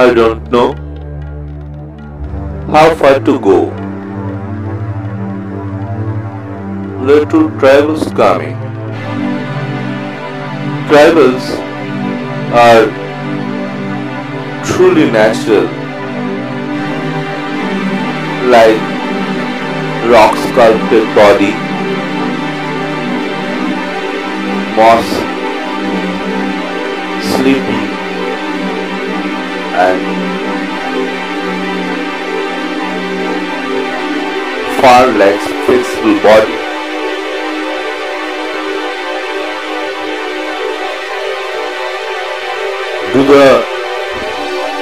I don't know how far to go. Little tribals coming. Travels are truly natural, like rock sculpted body, moss, sleepy, and far less flexible body. Do the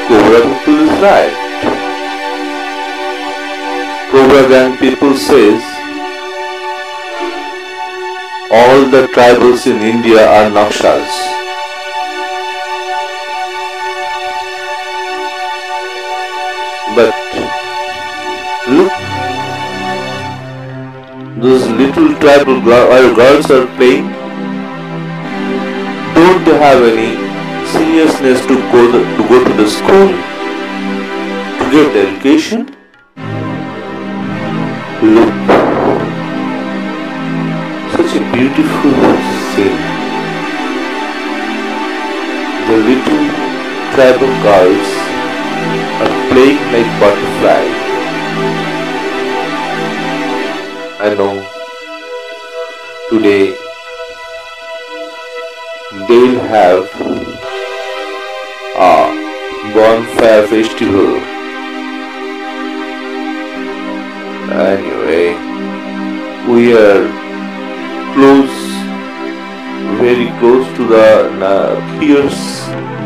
Cobra people is right. Gang people says all the tribals in India are Naxals. But look, those little tribal gir- uh, girls are playing. Don't they have any seriousness to go the, to go to the school to get education? Look, such a beautiful scene. The little tribal girls are playing like butterfly. I know today they will have a bonfire festival. Anyway, we are close, very close to the Pears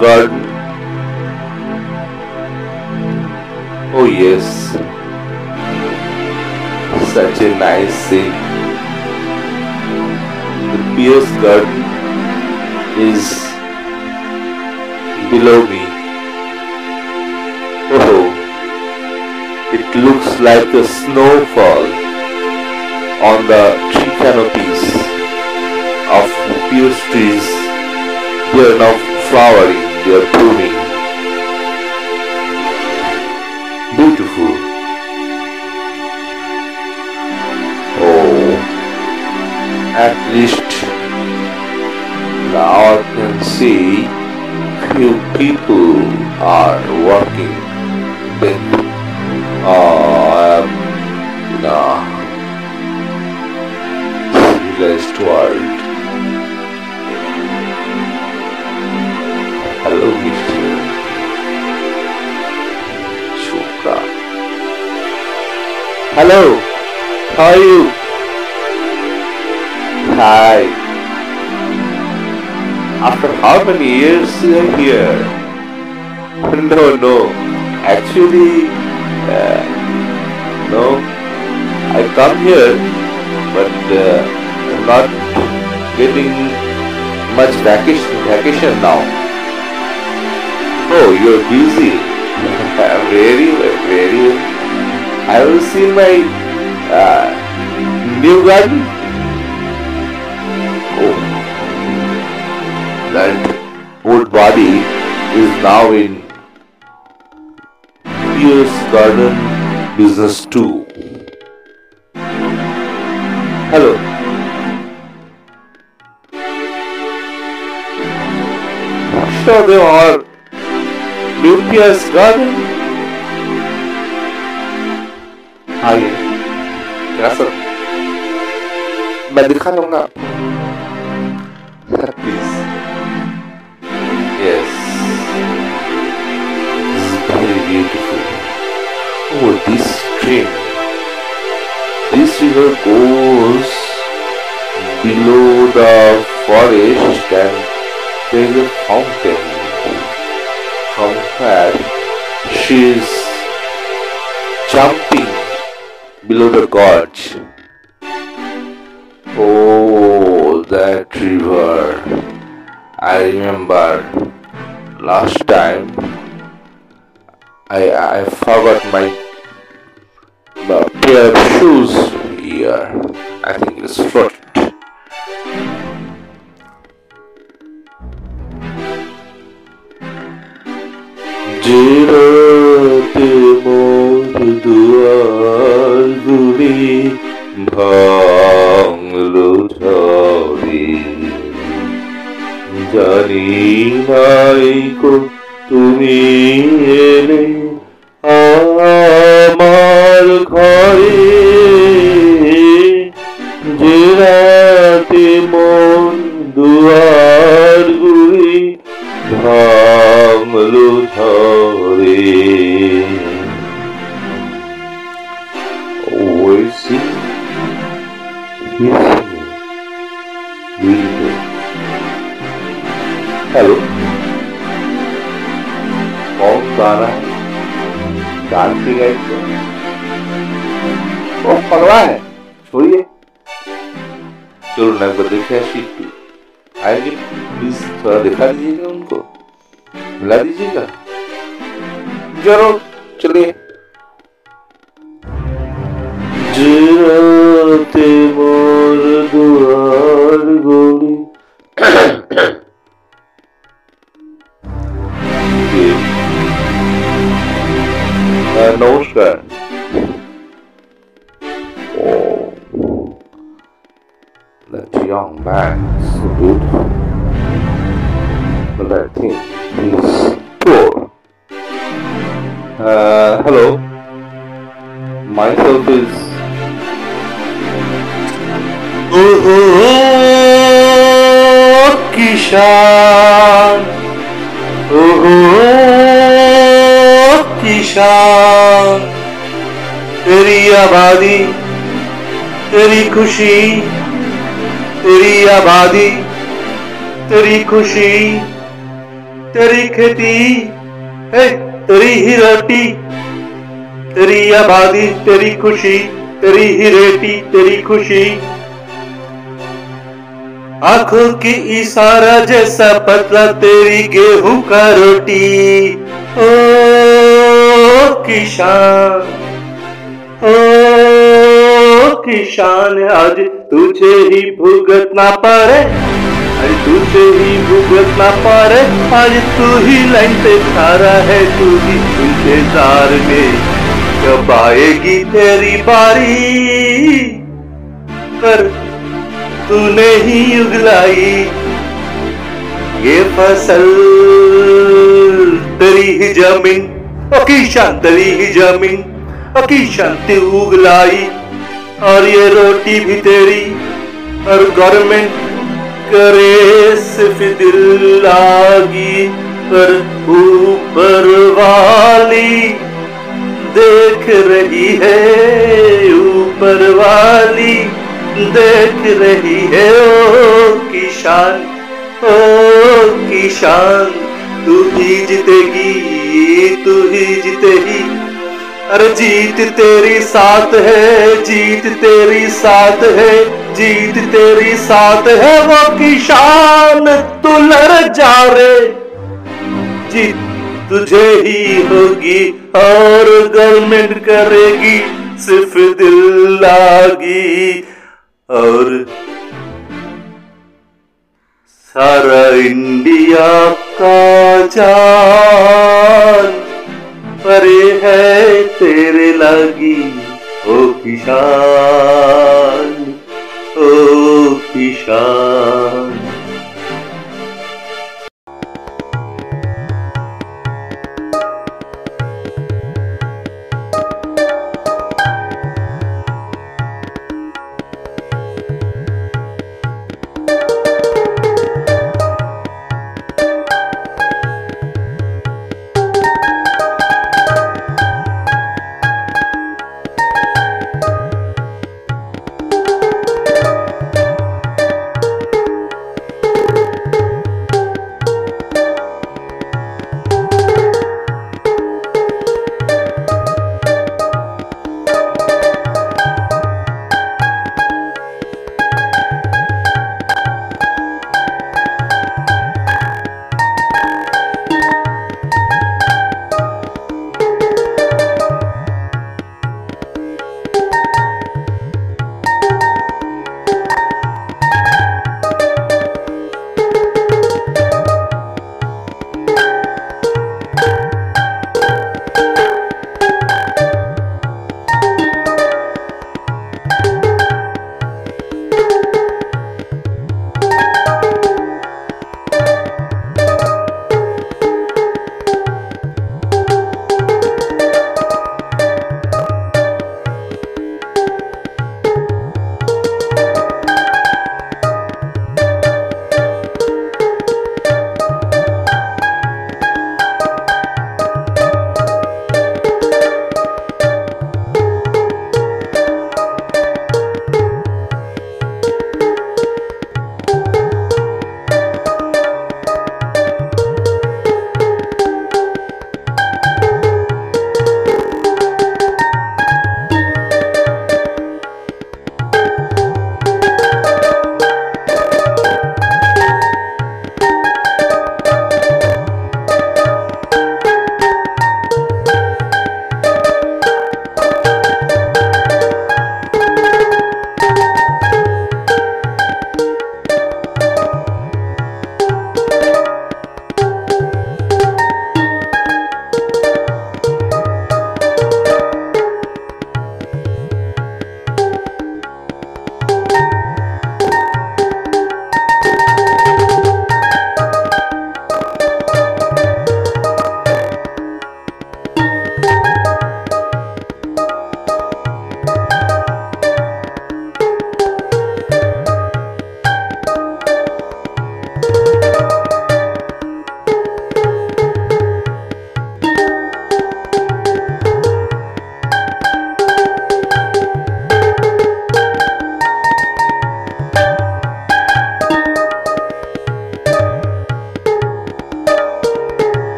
Garden. Oh yes, such a nice scene. The Pears Garden is below me. Oh, it looks like a snowfall on the tree canopies of Pears trees. They are now flowering, they are blooming. At least now I can see few people are working. Then, oh, I'm in a civilized world. Hello, Mr. Chopra. Hello, how are you? Hi. After how many years here? No, no. Actually, uh, no. I come here, but uh, I'm not getting much vacation vacation now. Oh, you're busy. very, well, very. well. I will see my uh, new garden home. That old body is now in Pears Garden Business 2. Hello. Sure, they are New Pears Garden. Aye. Yes, sir. Balikan nung na. Herpes. Yes. This is very beautiful. Oh, this stream. This river goes below the forest and there is a fountain from where she is jumping below the gorge. Oh, that river. I remember last time I I forgot my uh, pair of shoes here. I think it's floated. যে রাতে মোর দুয়ার গুলি ভাঙলো ঝড়ে জানি নাই কো তুমি এলে আমার ঘরে खुशी, तेरी आबादी, तेरी खुशी, तेरी खेती, है, तेरी ही रोटी, तेरी आबादी, तेरी खुशी, तेरी ही रेटी तेरी खुशी। आँखों की इशारा जैसा पतला तेरी गेहूँ का रोटी, ओ किसान ओ किसान आज तुझे ही भुगतना पड़े। आज तुझे ही भुगतना पड़े। आज तू ही लाइन पे खड़ा है। तू ही इंतज़ार में कब आएगी तेरी बारी। पर तूने ही उगलाई ये फ़सल। तेरी ही ज़मीन किसान तेरी ही ज़मीन ओ किसान तू उगलाई। और ये रोटी भी तेरी और गवर्नमेंट करे, सिर्फ़ दिल लागी पर ऊपर वाली देख रही है ऊपर वाली, देख रही है ओ किसान ओ किसान तू ही जीतेगी, तू ही जीतेगी। अरे जीत तेरी साथ है, जीत तेरी साथ है, जीत तेरी साथ है, वो किसान तू लड़ जा रे। जीत तुझे ही होगी और गवर्नमेंट करेगी, सिर्फ़ दिल लागी और सारा इंडिया का जान তেরে লাগি ও কিষান ও কিষান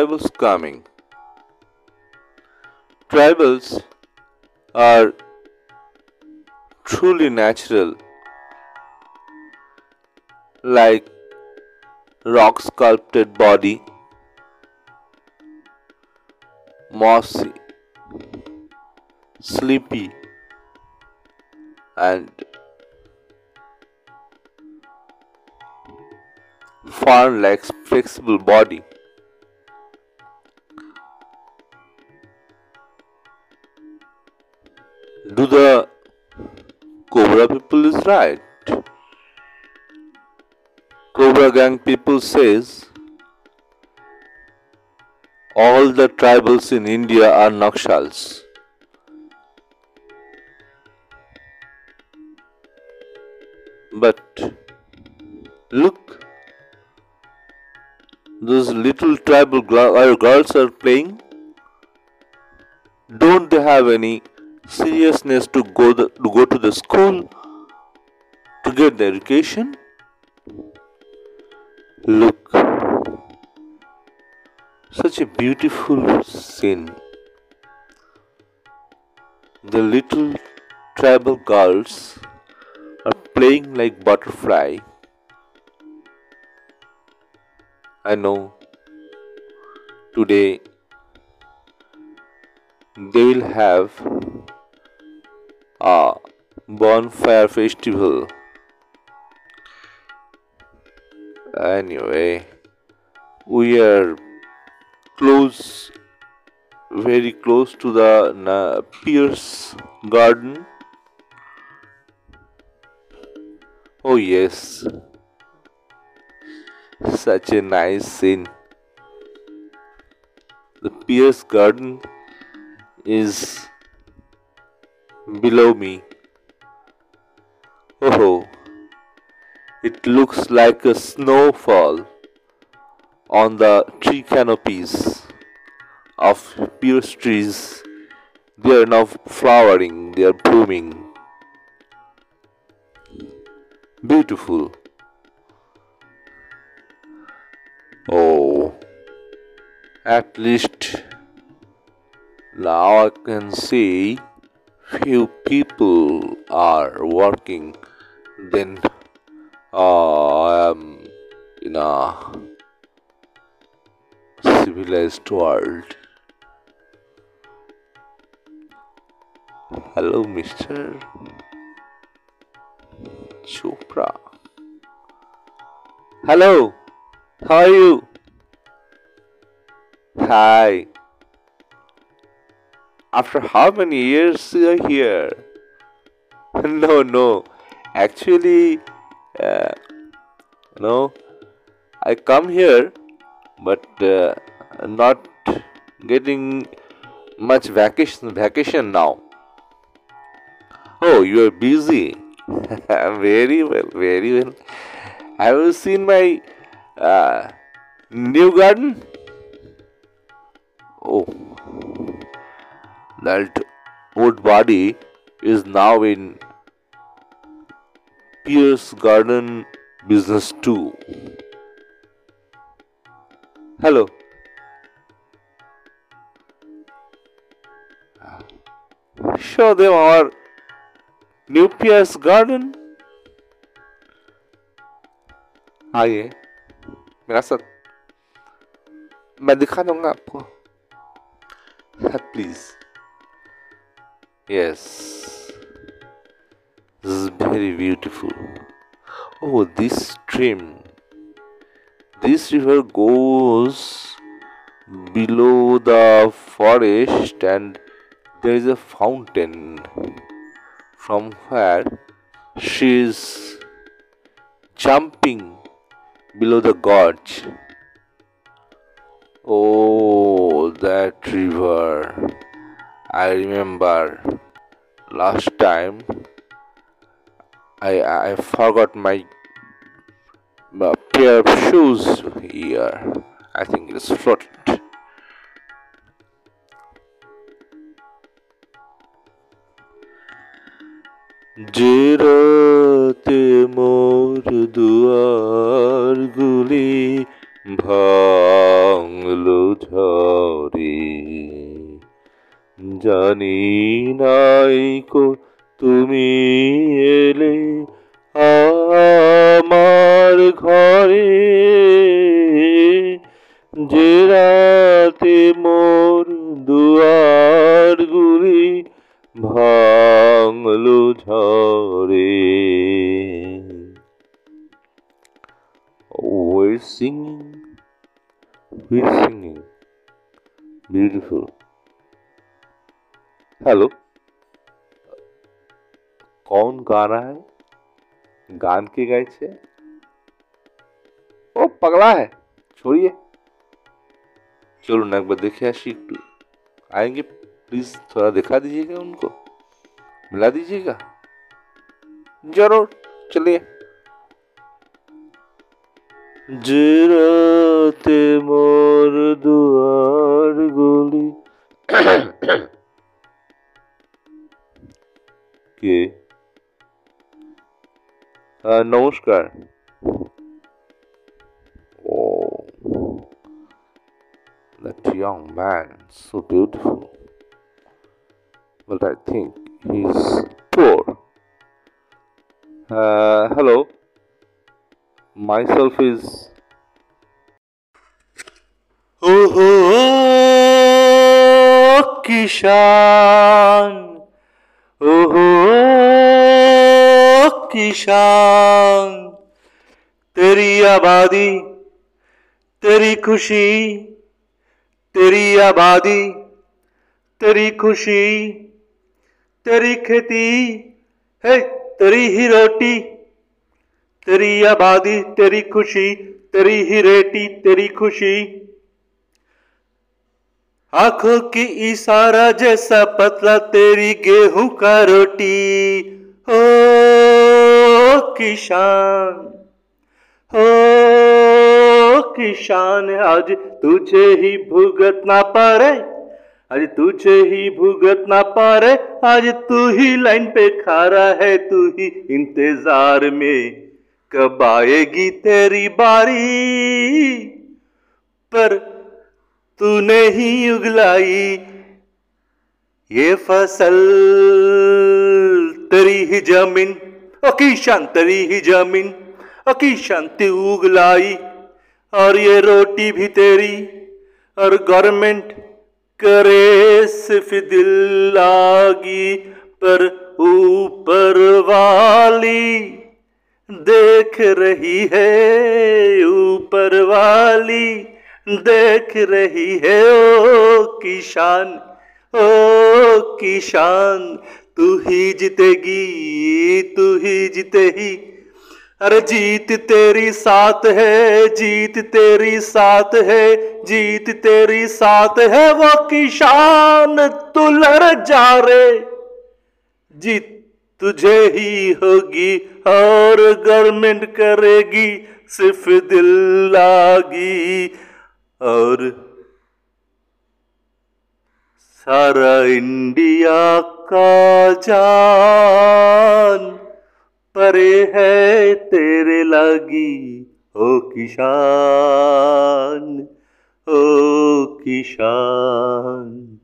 tribals coming. Tribals are truly natural, like rock sculpted body, mossy, sleepy and far less flexible body. Do the Cobra people is right? Cobra gang people says all the tribals in India are Naxals. But look, those little tribal uh, girls are playing. Don't they have any seriousness to go the, to go to the school to get the education? Look, such a beautiful scene. The little tribal girls are playing like butterfly. I know today they will have a bonfire festival. Anyway, we are close, very close to the Pears Garden Oh, yes. Such a nice scene. The Pears Garden is below me. Oh, it looks like a snowfall on the tree canopies of Pears trees. They are now flowering, they are blooming beautiful. Oh, at least now I can see few people are working. Then uh, I am in a civilized world. Hello, mister. Chopra. Hello, how are you? Hi. After how many years you are here? no, no. Actually, uh, no, I come here, but uh, not getting much vacation vacation now. Oh, you are busy. very well, very well. Have you seen my uh, new garden? Oh, that old body is now in Pears Garden business too. Hello. Show them our new Pears Garden. आइए मेरा साथ मैं दिखा दूंगा आपको please yes this is very beautiful oh this stream this river goes below the forest and there is a fountain from where she is jumping below the gorge. Oh, that river. I remember last time I, I forgot my, my pair of shoes here. I think it's floated. যে রাতে মোর দুয়ার গুলি ভাঙলো ঝরে জানি নাই কো তুমি এলে আমার ঘরে। যে রাতে মোর দুয়ার গুলি ভাঙলো ঝরে ওয়ে বিউটিফুল हेलो। कौन गा रहा है? गान की गाय छे? ओ, पगला है। छोड़िए। चलो एक बार देखे आशिक टू आएँगे। प्लीज़, थोड़ा दिखा दीजिएगा उनको। मिला दीजिएगा? ज़रूर, चलिए। जिराते मोर दुआर गोली। কে? নমস্কার। ও that young man so beautiful. But I think he's poor. Uh, hello. Myself is oh, oh, oh, Kishan. ओहो तेरी आबादी, तेरी खुशी, तेरी आबादी, तेरी खुशी, तेरी खेती, है, तेरी ही रोटी, तेरी आबादी, तेरी खुशी, तेरी ही रेटी, तेरी खुशी। आँखों की इशारा जैसा पतला तेरी गेहूँ का रोटी। ओ, किसान ओ, किसान, आज तुझे ही भुगतना पड़े आज तुझे ही भुगतना पड़े आज तू ही लाइन पे खड़ा है, तू ही इंतज़ार में कब आएगी तेरी बारी। पर तूने ही उगलाई ये फ़सल। तेरी ही ज़मीन ओ किसान तेरी ही ज़मीन ओ किसान तू उगलाई। और ये रोटी भी तेरी, और गवर्नमेंट करे सिर्फ़ दिल लागी, पर ऊपर वाली देख रही है ऊपर वाली। देख रही है, ओ किसान ओ किसान तू ही जीतेगी, तू ही जीते ही अरे जीत तेरी साथ है, जीत तेरी साथ है, जीत तेरी साथ है, वो किसान तू लड़ जा रे। जीत तुझे ही होगी और गवर्नमेंट करेगी, सिर्फ़ दिल लागी। और सारा इंडिया का जान परे है तेरे लागी ओ किसान ओ किसान।